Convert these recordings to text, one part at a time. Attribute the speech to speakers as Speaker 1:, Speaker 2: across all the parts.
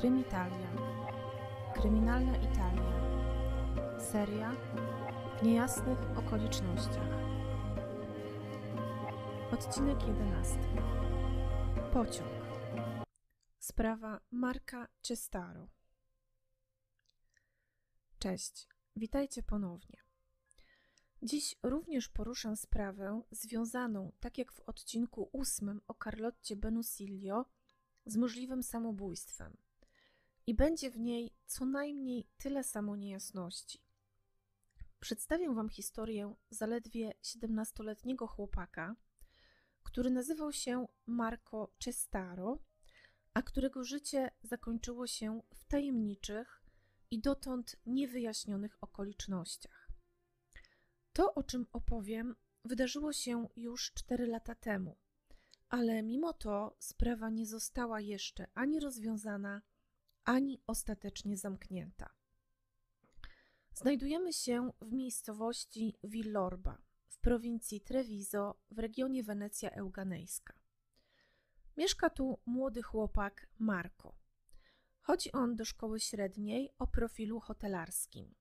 Speaker 1: Krymitalia. Kryminalna Italia. Seria w niejasnych okolicznościach. Odcinek 11. Pociąg. Sprawa Marka Cestaro. Cześć, witajcie ponownie. Dziś również poruszę sprawę związaną, tak jak w odcinku ósmym o Carlotcie Benusilio, z możliwym samobójstwem. I będzie w niej co najmniej tyle samo niejasności. Przedstawię Wam historię zaledwie 17-letniego chłopaka, który nazywał się Marco Cestaro, a którego życie zakończyło się w tajemniczych i dotąd niewyjaśnionych okolicznościach. To, o czym opowiem, wydarzyło się już 4 lata temu, ale mimo to sprawa nie została jeszcze ani rozwiązana, ani ostatecznie zamknięta. Znajdujemy się w miejscowości Villorba w prowincji Treviso w regionie Wenecja Euganejska. Mieszka tu młody chłopak Marco. Chodzi on do szkoły średniej o profilu hotelarskim.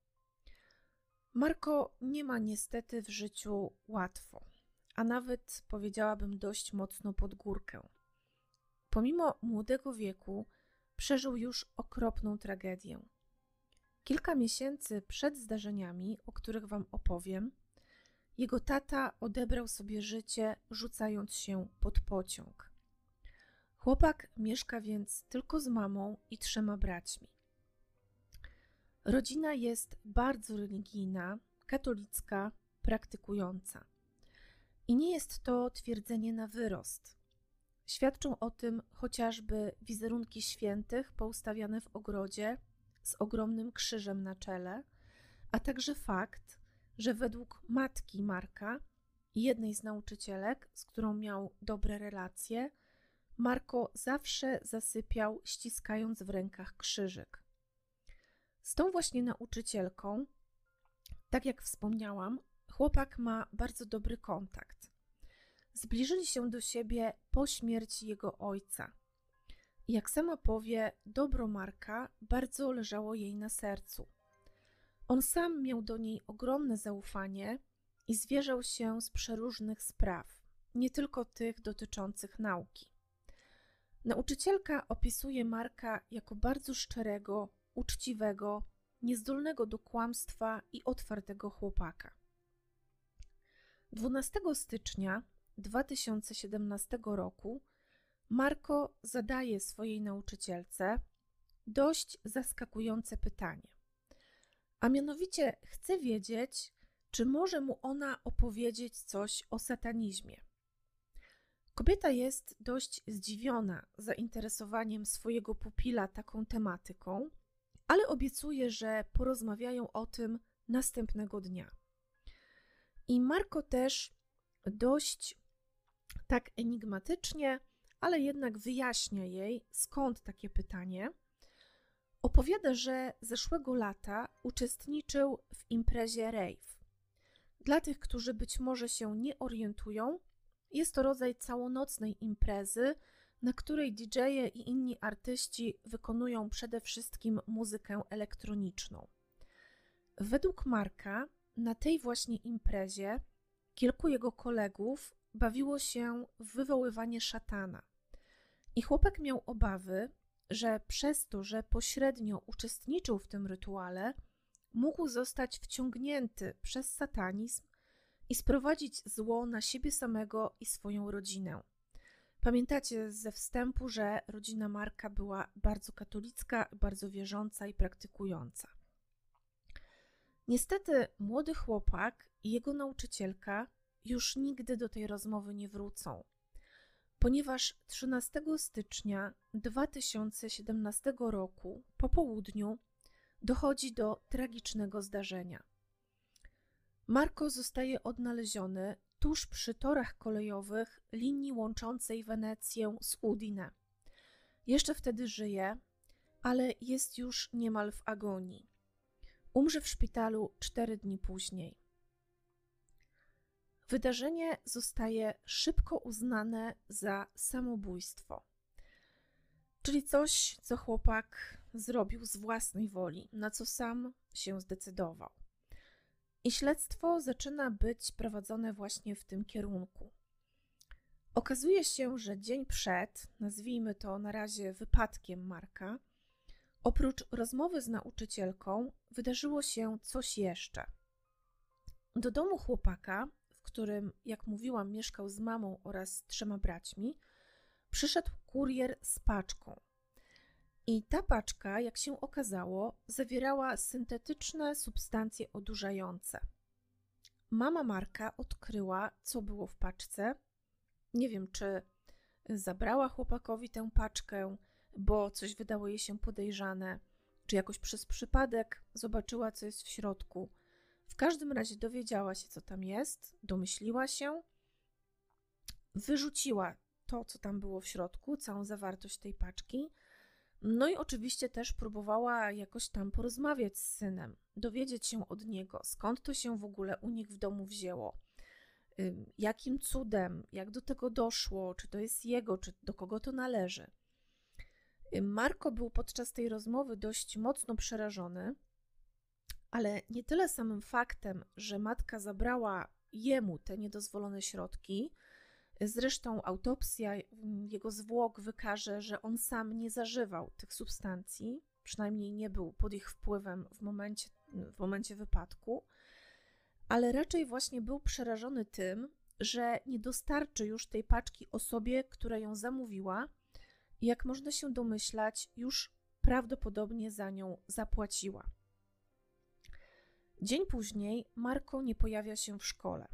Speaker 1: Marco nie ma niestety w życiu łatwo, a nawet powiedziałabym dość mocno pod górkę. Pomimo młodego wieku przeżył już okropną tragedię. Kilka miesięcy przed zdarzeniami, o których Wam opowiem, jego tata odebrał sobie życie, rzucając się pod pociąg. Chłopak mieszka więc tylko z mamą i trzema braćmi. Rodzina jest bardzo religijna, katolicka, praktykująca. I nie jest to twierdzenie na wyrost. Świadczą o tym chociażby wizerunki świętych poustawiane w ogrodzie z ogromnym krzyżem na czele, a także fakt, że według matki Marka, jednej z nauczycielek, z którą miał dobre relacje, Marko zawsze zasypiał, ściskając w rękach krzyżyk. Z tą właśnie nauczycielką, tak jak wspomniałam, chłopak ma bardzo dobry kontakt. Zbliżyli się do siebie po śmierci jego ojca. Jak sama powie, dobro Marka bardzo leżało jej na sercu. On sam miał do niej ogromne zaufanie i zwierzał się z przeróżnych spraw, nie tylko tych dotyczących nauki. Nauczycielka opisuje Marka jako bardzo szczerego, uczciwego, niezdolnego do kłamstwa i otwartego chłopaka. 12 stycznia 2017 roku Marko zadaje swojej nauczycielce dość zaskakujące pytanie. A mianowicie chce wiedzieć, czy może mu ona opowiedzieć coś o satanizmie. Kobieta jest dość zdziwiona zainteresowaniem swojego pupila taką tematyką, ale obiecuje, że porozmawiają o tym następnego dnia. I Marko też dość tak enigmatycznie, ale jednak wyjaśnia jej, skąd takie pytanie. Opowiada, że zeszłego lata uczestniczył w imprezie rave. Dla tych, którzy być może się nie orientują, jest to rodzaj całonocnej imprezy, na której DJ-e i inni artyści wykonują przede wszystkim muzykę elektroniczną. Według Marka, na tej właśnie imprezie kilku jego kolegów bawiło się w wywoływanie szatana. I chłopak miał obawy, że przez to, że pośrednio uczestniczył w tym rytuale, mógł zostać wciągnięty przez satanizm i sprowadzić zło na siebie samego i swoją rodzinę. Pamiętacie ze wstępu, że rodzina Marka była bardzo katolicka, bardzo wierząca i praktykująca. Niestety młody chłopak i jego nauczycielka już nigdy do tej rozmowy nie wrócą, ponieważ 13 stycznia 2017 roku po południu dochodzi do tragicznego zdarzenia. Marko zostaje odnaleziony tuż przy torach kolejowych linii łączącej Wenecję z Udine. Jeszcze wtedy żyje, ale jest już niemal w agonii. Umrze w szpitalu cztery dni później. Wydarzenie zostaje szybko uznane za samobójstwo. Czyli coś, co chłopak zrobił z własnej woli, na co sam się zdecydował. I śledztwo zaczyna być prowadzone właśnie w tym kierunku. Okazuje się, że dzień przed, nazwijmy to na razie wypadkiem Marka, oprócz rozmowy z nauczycielką, wydarzyło się coś jeszcze. Do domu chłopaka, którym, jak mówiłam, mieszkał z mamą oraz trzema braćmi, przyszedł kurier z paczką. I ta paczka, jak się okazało, zawierała syntetyczne substancje odurzające. Mama Marka odkryła, co było w paczce. Nie wiem, czy zabrała chłopakowi tę paczkę, bo coś wydało jej się podejrzane, czy jakoś przez przypadek zobaczyła, co jest w środku. W każdym razie dowiedziała się, co tam jest, domyśliła się, wyrzuciła to, co tam było w środku, całą zawartość tej paczki. No i oczywiście też próbowała jakoś tam porozmawiać z synem, dowiedzieć się od niego, skąd to się w ogóle u nich w domu wzięło, jakim cudem, jak do tego doszło, czy to jest jego, czy do kogo to należy. Marko był podczas tej rozmowy dość mocno przerażony, ale nie tyle samym faktem, że matka zabrała jemu te niedozwolone środki, Zresztą autopsja mm, jego zwłok wykaże, że on sam nie zażywał tych substancji, przynajmniej nie był pod ich wpływem w momencie, w momencie wypadku, ale raczej właśnie był przerażony tym, że nie dostarczy już tej paczki osobie, która ją zamówiła i jak można się domyślać, już prawdopodobnie za nią zapłaciła. Dzień później Marko nie pojawia się w szkole.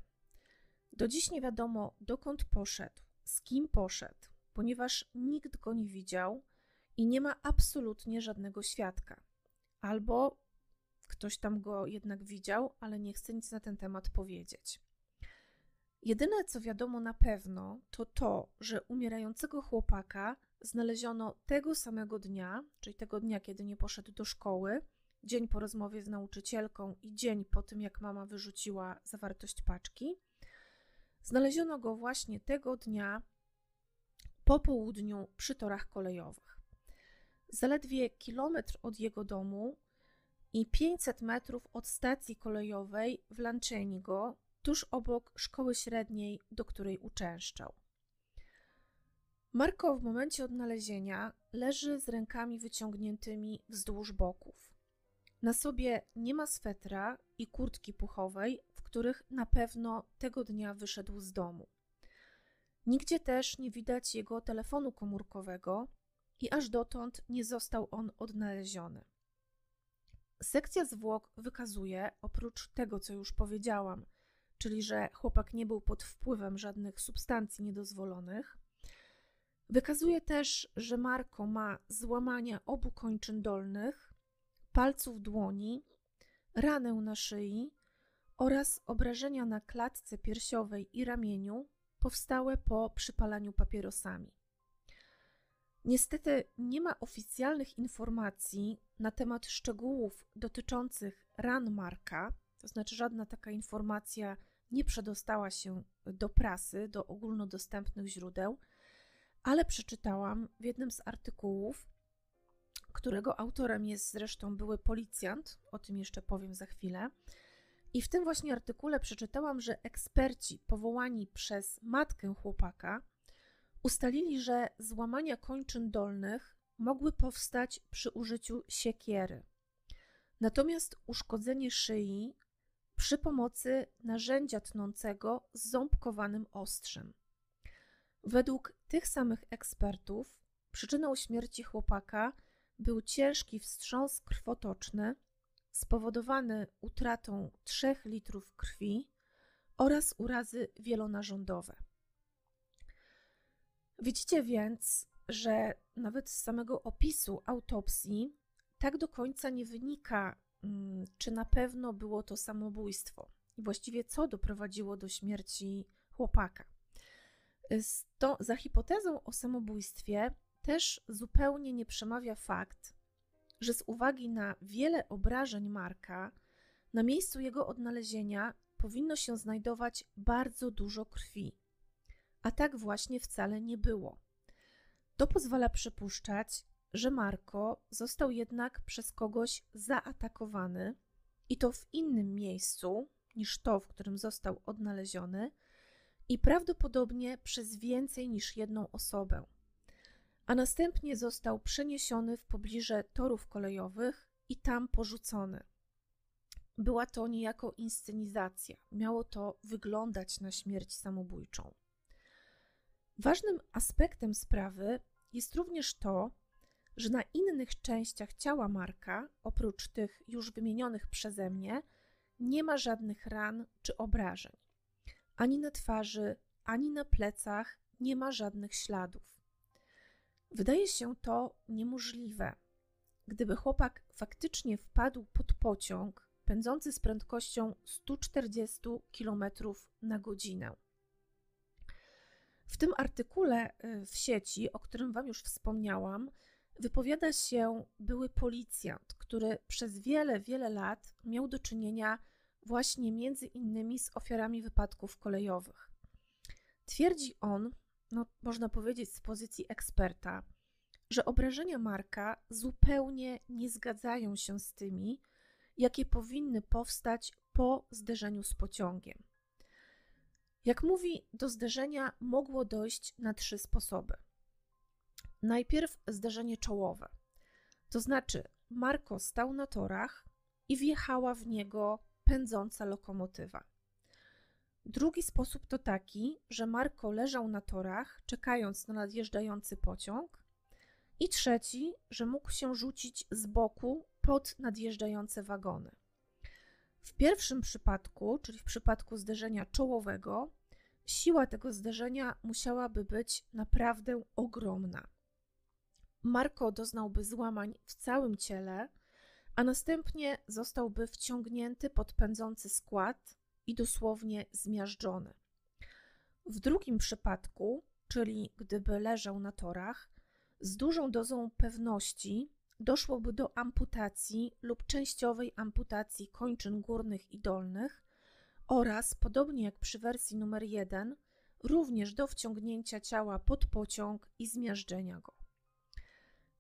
Speaker 1: Do dziś nie wiadomo, dokąd poszedł, z kim poszedł, ponieważ nikt go nie widział i nie ma absolutnie żadnego świadka. Albo ktoś tam go jednak widział, ale nie chce nic na ten temat powiedzieć. Jedyne, co wiadomo na pewno, to to, że umierającego chłopaka znaleziono tego samego dnia, czyli tego dnia, kiedy nie poszedł do szkoły, dzień po rozmowie z nauczycielką i dzień po tym, jak mama wyrzuciła zawartość paczki. Znaleziono go właśnie tego dnia po południu przy torach kolejowych. Zaledwie kilometr od jego domu i 500 metrów od stacji kolejowej w Lancenigo, tuż obok szkoły średniej, do której uczęszczał. Marko w momencie odnalezienia leży z rękami wyciągniętymi wzdłuż boków. Na sobie nie ma swetra i kurtki puchowej, których na pewno tego dnia wyszedł z domu. Nigdzie też nie widać jego telefonu komórkowego i aż dotąd nie został on odnaleziony. Sekcja zwłok wykazuje, oprócz tego, co już powiedziałam, czyli że chłopak nie był pod wpływem żadnych substancji niedozwolonych, wykazuje też, że Marko ma złamania obu kończyn dolnych, palców dłoni, ranę na szyi oraz obrażenia na klatce piersiowej i ramieniu powstałe po przypalaniu papierosami. Niestety nie ma oficjalnych informacji na temat szczegółów dotyczących ran Marka, to znaczy żadna taka informacja nie przedostała się do prasy, do ogólnodostępnych źródeł, ale przeczytałam w jednym z artykułów, którego autorem jest zresztą były policjant, o tym jeszcze powiem za chwilę, i w tym właśnie artykule przeczytałam, że eksperci powołani przez matkę chłopaka ustalili, że złamania kończyn dolnych mogły powstać przy użyciu siekiery. Natomiast uszkodzenie szyi przy pomocy narzędzia tnącego z ząbkowanym ostrzem. Według tych samych ekspertów przyczyną śmierci chłopaka był ciężki wstrząs krwotoczny spowodowany utratą 3 litrów krwi oraz urazy wielonarządowe. Widzicie więc, że nawet z samego opisu autopsji tak do końca nie wynika, mm, czy na pewno było to samobójstwo i właściwie co doprowadziło do śmierci chłopaka. To, za hipotezą o samobójstwie też zupełnie nie przemawia fakt, że z uwagi na wiele obrażeń Marka, na miejscu jego odnalezienia powinno się znajdować bardzo dużo krwi. A tak właśnie wcale nie było. To pozwala przypuszczać, że Marko został jednak przez kogoś zaatakowany i to w innym miejscu niż to, w którym został odnaleziony, i prawdopodobnie przez więcej niż jedną osobę. A następnie został przeniesiony w pobliże torów kolejowych i tam porzucony. Była to niejako inscenizacja, miało to wyglądać na śmierć samobójczą. Ważnym aspektem sprawy jest również to, że na innych częściach ciała Marka, oprócz tych już wymienionych przeze mnie, nie ma żadnych ran czy obrażeń. Ani na twarzy, ani na plecach nie ma żadnych śladów. Wydaje się to niemożliwe. Gdyby chłopak faktycznie wpadł pod pociąg pędzący z prędkością 140 km na godzinę. W tym artykule y, w sieci, o którym Wam już wspomniałam, wypowiada się były policjant, który przez wiele, wiele lat miał do czynienia właśnie między innymi z ofiarami wypadków kolejowych. Twierdzi on, no można powiedzieć z pozycji eksperta, że obrażenia Marka zupełnie nie zgadzają się z tymi, jakie powinny powstać po zderzeniu z pociągiem. Jak mówi, do zderzenia mogło dojść na trzy sposoby. Najpierw zderzenie czołowe, to znaczy Marko stał na torach i wjechała w niego pędząca lokomotywa. Drugi sposób to taki, że Marko leżał na torach, czekając na nadjeżdżający pociąg. I trzeci, że mógł się rzucić z boku pod nadjeżdżające wagony. W pierwszym przypadku, czyli w przypadku zderzenia czołowego, siła tego zderzenia musiałaby być naprawdę ogromna. Marko doznałby złamań w całym ciele, a następnie zostałby wciągnięty pod pędzący skład i dosłownie zmiażdżony. W drugim przypadku, czyli gdyby leżał na torach, z dużą dozą pewności doszłoby do amputacji lub częściowej amputacji kończyn górnych i dolnych oraz, podobnie jak przy wersji numer 1, również do wciągnięcia ciała pod pociąg i zmiażdżenia go.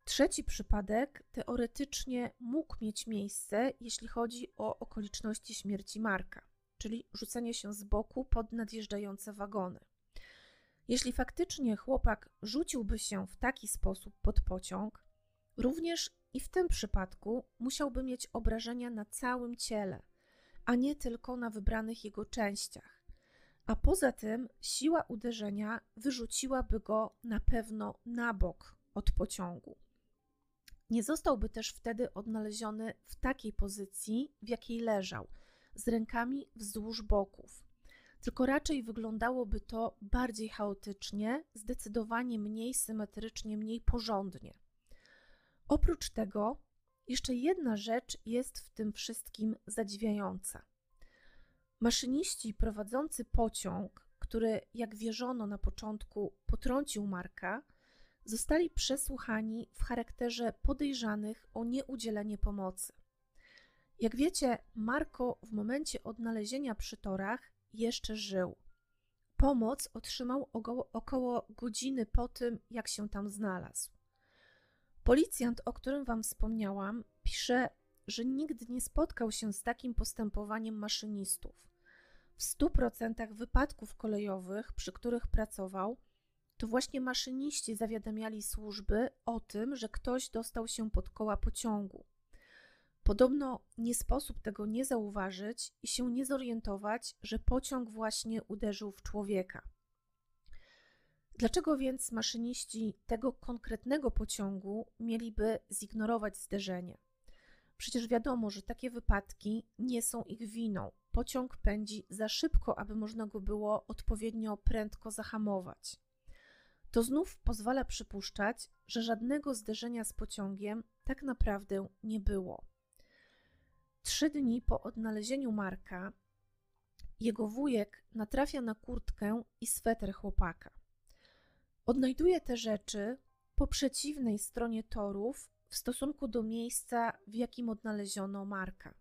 Speaker 1: Trzeci przypadek teoretycznie mógł mieć miejsce, jeśli chodzi o okoliczności śmierci Marka, czyli rzucenie się z boku pod nadjeżdżające wagony. Jeśli faktycznie chłopak rzuciłby się w taki sposób pod pociąg, również i w tym przypadku musiałby mieć obrażenia na całym ciele, a nie tylko na wybranych jego częściach. A poza tym siła uderzenia wyrzuciłaby go na pewno na bok od pociągu. Nie zostałby też wtedy odnaleziony w takiej pozycji, w jakiej leżał, z rękami wzdłuż boków. Tylko raczej wyglądałoby to bardziej chaotycznie, zdecydowanie mniej symetrycznie, mniej porządnie. Oprócz tego, jeszcze jedna rzecz jest w tym wszystkim zadziwiająca. Maszyniści prowadzący pociąg, który, jak wierzono na początku, potrącił Marka, zostali przesłuchani w charakterze podejrzanych o nieudzielenie pomocy. Jak wiecie, Marko w momencie odnalezienia przy torach jeszcze żył. Pomoc otrzymał około godziny po tym, jak się tam znalazł. Policjant, o którym Wam wspomniałam, pisze, że nigdy nie spotkał się z takim postępowaniem maszynistów. W 100% wypadków kolejowych, przy których pracował, to właśnie maszyniści zawiadamiali służby o tym, że ktoś dostał się pod koła pociągu. Podobno nie sposób tego nie zauważyć i się nie zorientować, że pociąg właśnie uderzył w człowieka. Dlaczego więc maszyniści tego konkretnego pociągu mieliby zignorować zderzenie? Przecież wiadomo, że takie wypadki nie są ich winą. Pociąg pędzi za szybko, aby można go było odpowiednio prędko zahamować. To znów pozwala przypuszczać, że żadnego zderzenia z pociągiem tak naprawdę nie było. Trzy dni po odnalezieniu Marka, jego wujek natrafia na kurtkę i sweter chłopaka. Odnajduje te rzeczy po przeciwnej stronie torów w stosunku do miejsca, w jakim odnaleziono Marka.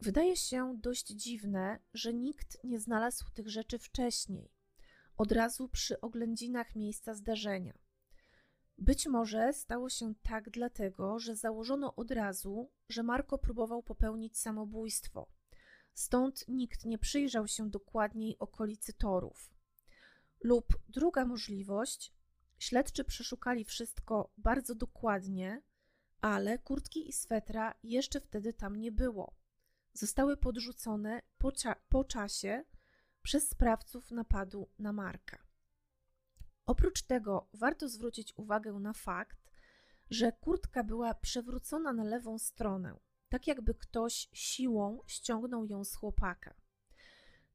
Speaker 1: Wydaje się dość dziwne, że nikt nie znalazł tych rzeczy wcześniej, od razu przy oględzinach miejsca zdarzenia. Być może stało się tak dlatego, że założono od razu, że Marko próbował popełnić samobójstwo. Stąd nikt nie przyjrzał się dokładniej okolicy torów. Lub druga możliwość, śledczy przeszukali wszystko bardzo dokładnie, ale kurtki i swetra jeszcze wtedy tam nie było. Zostały podrzucone po, cza po czasie przez sprawców napadu na Marka. Oprócz tego warto zwrócić uwagę na fakt, że kurtka była przewrócona na lewą stronę, tak jakby ktoś siłą ściągnął ją z chłopaka.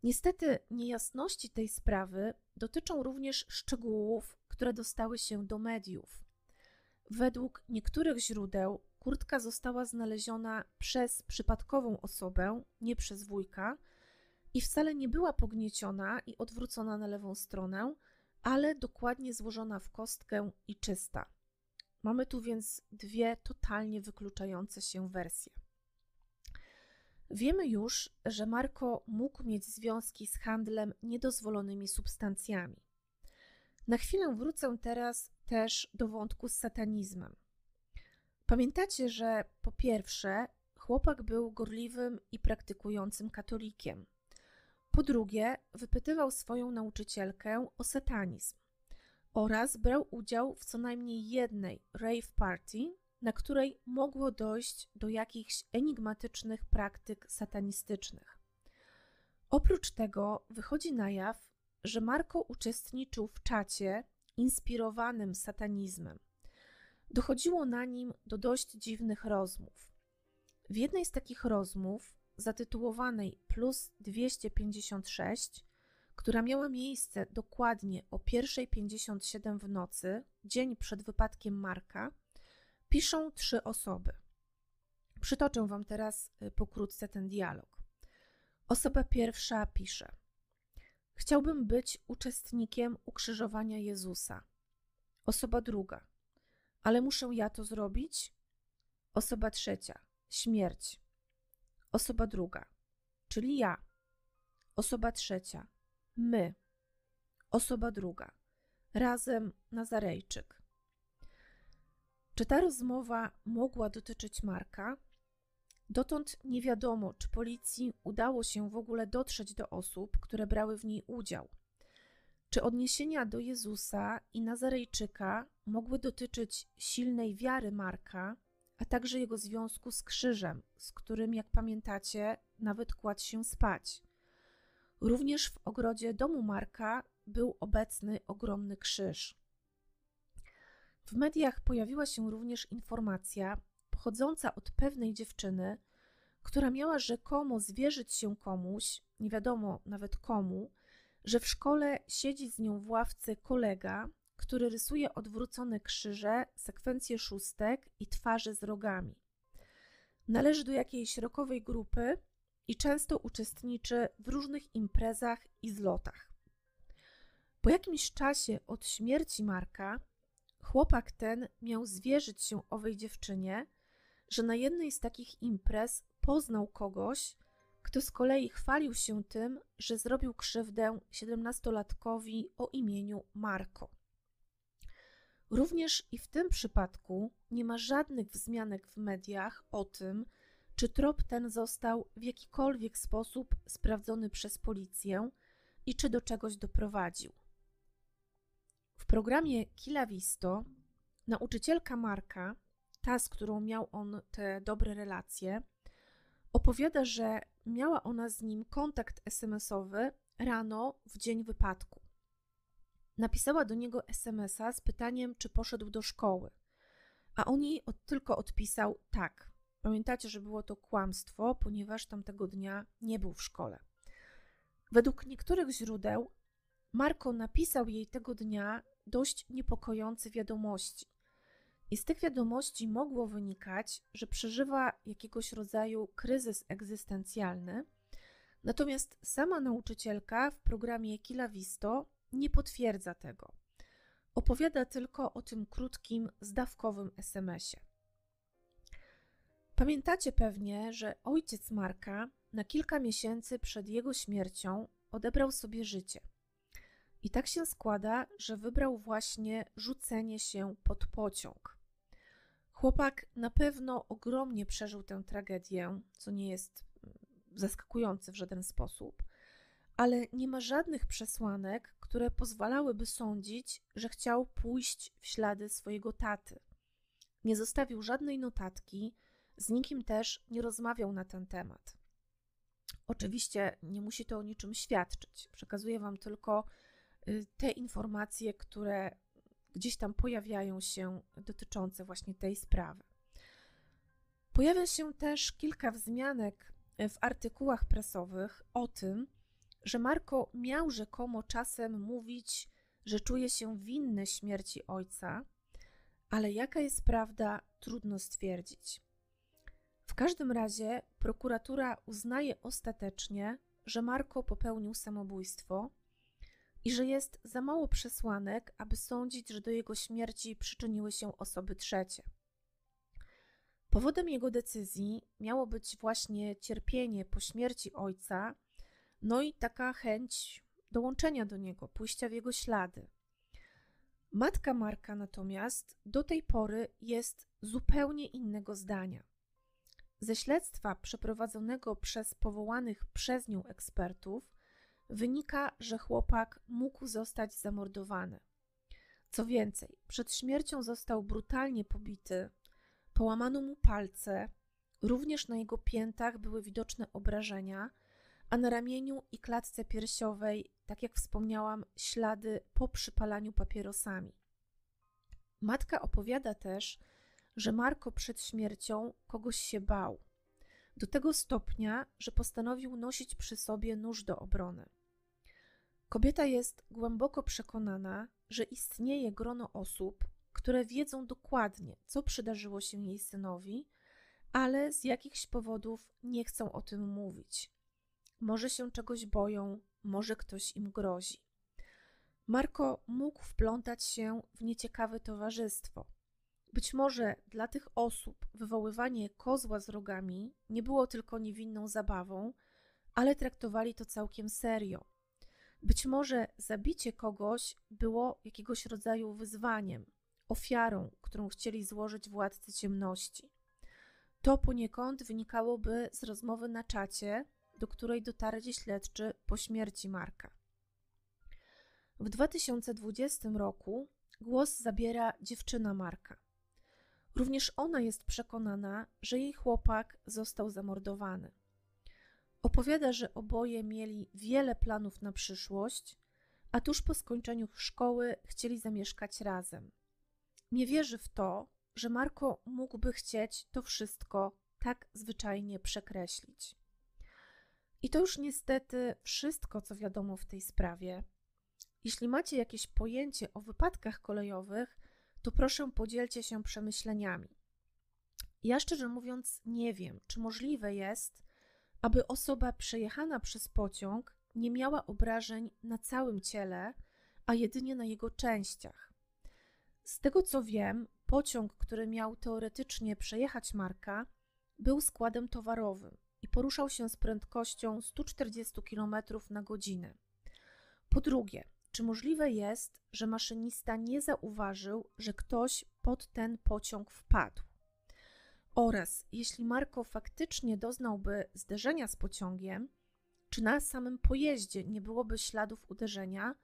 Speaker 1: Niestety niejasności tej sprawy dotyczą również szczegółów, które dostały się do mediów. Według niektórych źródeł kurtka została znaleziona przez przypadkową osobę, nie przez wujka, i wcale nie była pognieciona i odwrócona na lewą stronę, ale dokładnie złożona w kostkę i czysta. Mamy tu więc dwie totalnie wykluczające się wersje. Wiemy już, że Marko mógł mieć związki z handlem niedozwolonymi substancjami. Na chwilę wrócę teraz też do wątku z satanizmem. Pamiętacie, że po pierwsze, chłopak był gorliwym i praktykującym katolikiem. Po drugie, wypytywał swoją nauczycielkę o satanizm oraz brał udział w co najmniej jednej rave party, na której mogło dojść do jakichś enigmatycznych praktyk satanistycznych. Oprócz tego wychodzi na jaw, że Marko uczestniczył w czacie inspirowanym satanizmem. Dochodziło na nim do dość dziwnych rozmów. W jednej z takich rozmów, zatytułowanej Plus 256, która miała miejsce dokładnie o 1.57 w nocy, dzień przed wypadkiem Marka, piszą trzy osoby. Przytoczę Wam teraz y, pokrótce ten dialog. Osoba pierwsza pisze: Chciałbym być uczestnikiem ukrzyżowania Jezusa. Osoba druga: Ale muszę ja to zrobić? Osoba trzecia: Śmierć. Osoba druga, czyli ja. Osoba trzecia: My. Osoba druga: Razem Nazarejczyk. Czy ta rozmowa mogła dotyczyć Marka? Dotąd nie wiadomo, czy policji udało się w ogóle dotrzeć do osób, które brały w niej udział. Czy odniesienia do Jezusa i Nazarejczyka mogły dotyczyć silnej wiary Marka, a także jego związku z krzyżem, z którym, jak pamiętacie, nawet kładł się spać. Również w ogrodzie domu Marka był obecny ogromny krzyż. W mediach pojawiła się również informacja pochodząca od pewnej dziewczyny, która miała rzekomo zwierzyć się komuś, nie wiadomo nawet komu, że w szkole siedzi z nią w ławce kolega, który rysuje odwrócone krzyże, sekwencje szóstek i twarze z rogami. Należy do jakiejś rokowej grupy i często uczestniczy w różnych imprezach i zlotach. Po jakimś czasie od śmierci Marka Chłopak ten miał zwierzyć się owej dziewczynie, że na jednej z takich imprez poznał kogoś, kto z kolei chwalił się tym, że zrobił krzywdę siedemnastolatkowi o imieniu Marko. Również i w tym przypadku nie ma żadnych wzmianek w mediach o tym, czy trop ten został w jakikolwiek sposób sprawdzony przez policję i czy do czegoś doprowadził. W programie Kila Visto nauczycielka Marka, ta z którą miał on te dobre relacje, opowiada, że miała ona z nim kontakt SMS-owy rano w dzień wypadku. Napisała do niego SMS-a z pytaniem, czy poszedł do szkoły, a on jej od, tylko odpisał tak. Pamiętacie, że było to kłamstwo, ponieważ tamtego dnia nie był w szkole. Według niektórych źródeł Marko napisał jej tego dnia dość niepokojące wiadomości. I z tych wiadomości mogło wynikać, że przeżywa jakiegoś rodzaju kryzys egzystencjalny, natomiast sama nauczycielka w programie Kila Visto nie potwierdza tego. Opowiada tylko o tym krótkim, zdawkowym SMS-ie. Pamiętacie pewnie, że ojciec Marka na kilka miesięcy przed jego śmiercią odebrał sobie życie – I tak się składa, że wybrał właśnie rzucenie się pod pociąg. Chłopak na pewno ogromnie przeżył tę tragedię, co nie jest mm, zaskakujące w żaden sposób, ale nie ma żadnych przesłanek, które pozwalałyby sądzić, że chciał pójść w ślady swojego taty. Nie zostawił żadnej notatki, z nikim też nie rozmawiał na ten temat. Oczywiście nie musi to o niczym świadczyć. Przekazuję Wam tylko y, te informacje, które gdzieś tam pojawiają się dotyczące właśnie tej sprawy. Pojawia się też kilka wzmianek w artykułach prasowych o tym, że Marko miał rzekomo czasem mówić, że czuje się winny śmierci ojca, ale jaka jest prawda, trudno stwierdzić. W każdym razie prokuratura uznaje ostatecznie, że Marko popełnił samobójstwo i że jest za mało przesłanek, aby sądzić, że do jego śmierci przyczyniły się osoby trzecie. Powodem jego decyzji miało być właśnie cierpienie po śmierci ojca, no i taka chęć dołączenia do niego, pójścia w jego ślady. Matka Marka natomiast do tej pory jest zupełnie innego zdania. Ze śledztwa przeprowadzonego przez powołanych przez nią ekspertów wynika, że chłopak mógł zostać zamordowany. Co więcej, przed śmiercią został brutalnie pobity, połamano mu palce, również na jego piętach były widoczne obrażenia, a na ramieniu i klatce piersiowej, tak jak wspomniałam, ślady po przypalaniu papierosami. Matka opowiada też, że Marko przed śmiercią kogoś się bał. Do tego stopnia, że postanowił nosić przy sobie nóż do obrony. Kobieta jest głęboko przekonana, że istnieje grono osób, które wiedzą dokładnie, co przydarzyło się jej synowi, ale z jakichś powodów nie chcą o tym mówić. Może się czegoś boją, może ktoś im grozi. Marko mógł wplątać się w nieciekawe towarzystwo. Być może dla tych osób wywoływanie kozła z rogami nie było tylko niewinną zabawą, ale traktowali to całkiem serio. Być może zabicie kogoś było jakiegoś rodzaju wyzwaniem, ofiarą, którą chcieli złożyć władcy ciemności. To poniekąd wynikałoby z rozmowy na czacie, do której dotarli śledczy po śmierci Marka. W 2020 roku głos zabiera dziewczyna Marka. Również ona jest przekonana, że jej chłopak został zamordowany. Opowiada, że oboje mieli wiele planów na przyszłość, a tuż po skończeniu szkoły chcieli zamieszkać razem. Nie wierzy w to, że Marko mógłby chcieć to wszystko tak zwyczajnie przekreślić. I to już niestety wszystko, co wiadomo w tej sprawie. Jeśli macie jakieś pojęcie o wypadkach kolejowych, to proszę podzielcie się przemyśleniami. Ja szczerze mówiąc nie wiem, czy możliwe jest, aby osoba przejechana przez pociąg nie miała obrażeń na całym ciele, a jedynie na jego częściach. Z tego co wiem, pociąg, który miał teoretycznie przejechać Marka, był składem towarowym i poruszał się z prędkością 140 km na godzinę. Po drugie, czy możliwe jest, że maszynista nie zauważył, że ktoś pod ten pociąg wpadł? Oraz jeśli Marko faktycznie doznałby zderzenia z pociągiem, czy na samym pojeździe nie byłoby śladów uderzenia,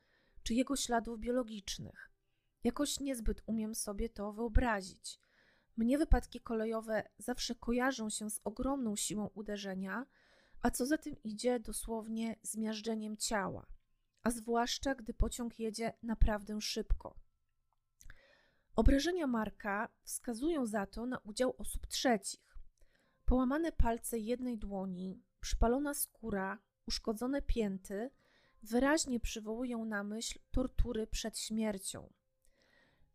Speaker 1: czy jego śladów biologicznych? Jakoś niezbyt umiem sobie to wyobrazić. Mnie wypadki kolejowe zawsze kojarzą się z ogromną siłą uderzenia, a co za tym idzie dosłownie zmiażdżeniem ciała, a zwłaszcza gdy pociąg jedzie naprawdę szybko. Obrażenia Marka wskazują za to na udział osób trzecich. Połamane palce jednej dłoni, przypalona skóra, uszkodzone pięty wyraźnie przywołują na myśl tortury przed śmiercią.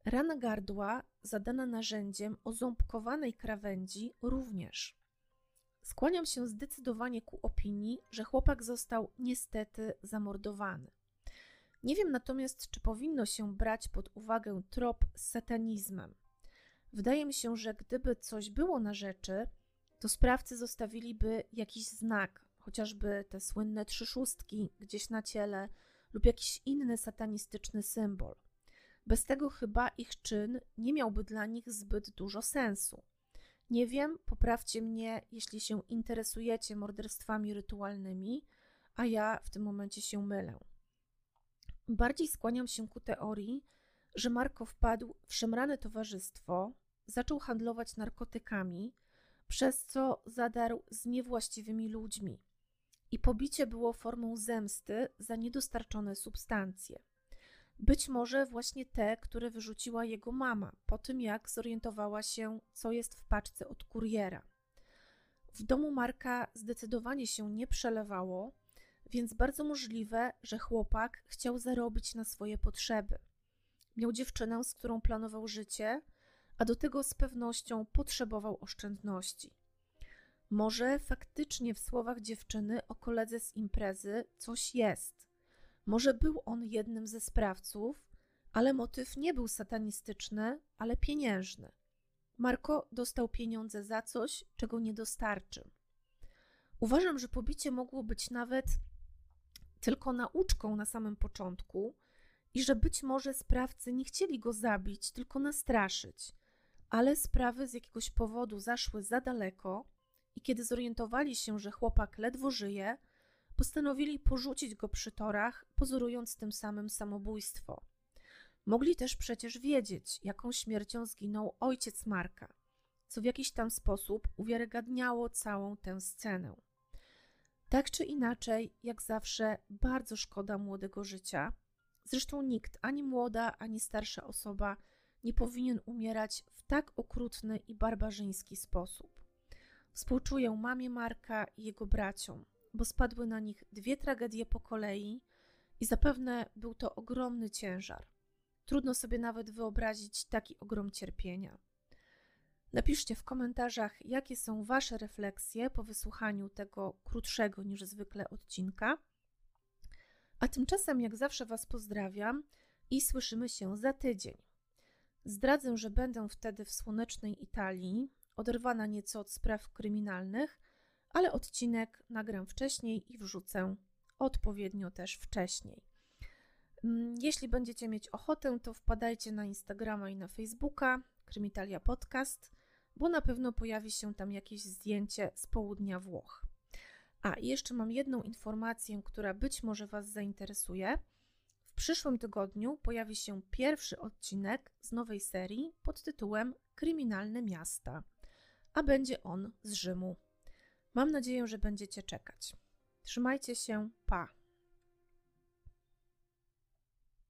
Speaker 1: Rana gardła zadana narzędziem o ząbkowanej krawędzi również. Skłaniam się zdecydowanie ku opinii, że chłopak został niestety zamordowany. Nie wiem natomiast, czy powinno się brać pod uwagę trop z satanizmem. Wydaje mi się, że gdyby coś było na rzeczy, to sprawcy zostawiliby jakiś znak, chociażby te słynne trzy szóstki gdzieś na ciele, lub jakiś inny satanistyczny symbol. Bez tego chyba ich czyn nie miałby dla nich zbyt dużo sensu. Nie wiem, poprawcie mnie, jeśli się interesujecie morderstwami rytualnymi, a ja w tym momencie się mylę. Bardziej skłaniam się ku teorii, że Marko wpadł w szemrane towarzystwo, zaczął handlować narkotykami, przez co zadarł z niewłaściwymi ludźmi. I pobicie było formą zemsty za niedostarczone substancje. Być może właśnie te, które wyrzuciła jego mama po tym, jak zorientowała się, co jest w paczce od kuriera. W domu Marka zdecydowanie się nie przelewało, więc bardzo możliwe, że chłopak chciał zarobić na swoje potrzeby. Miał dziewczynę, z którą planował życie, a do tego z pewnością potrzebował oszczędności. Może faktycznie w słowach dziewczyny o koledze z imprezy coś jest. Może był on jednym ze sprawców, ale motyw nie był satanistyczny, ale pieniężny. Marko dostał pieniądze za coś, czego nie dostarczył. Uważam, że pobicie mogło być nawet tylko nauczką na samym początku i że być może sprawcy nie chcieli go zabić, tylko nastraszyć, ale sprawy z jakiegoś powodu zaszły za daleko i kiedy zorientowali się, że chłopak ledwo żyje, postanowili porzucić go przy torach, pozorując tym samym samobójstwo. Mogli też przecież wiedzieć, jaką śmiercią zginął ojciec Marka, co w jakiś tam sposób uwiarygadniało całą tę scenę. Tak czy inaczej, jak zawsze, bardzo szkoda młodego życia. Zresztą nikt, ani młoda, ani starsza osoba, nie powinien umierać w tak okrutny i barbarzyński sposób. Współczuję mamie Marka i jego braciom, bo spadły na nich dwie tragedie po kolei i zapewne był to ogromny ciężar. Trudno sobie nawet wyobrazić taki ogrom cierpienia. Napiszcie w komentarzach, jakie są Wasze refleksje po wysłuchaniu tego krótszego niż zwykle odcinka. A tymczasem, jak zawsze, Was pozdrawiam i słyszymy się za tydzień. Zdradzę, że będę wtedy w słonecznej Italii, oderwana nieco od spraw kryminalnych, ale odcinek nagram wcześniej i wrzucę odpowiednio też wcześniej. Mm, jeśli będziecie mieć ochotę, to wpadajcie na Instagrama i na Facebooka Krymitalia Podcast, bo na pewno pojawi się tam jakieś zdjęcie z południa Włoch. A jeszcze mam jedną informację, która być może Was zainteresuje. W przyszłym tygodniu pojawi się pierwszy odcinek z nowej serii pod tytułem Kryminalne miasta, a będzie on z Rzymu. Mam nadzieję, że będziecie czekać. Trzymajcie się, pa!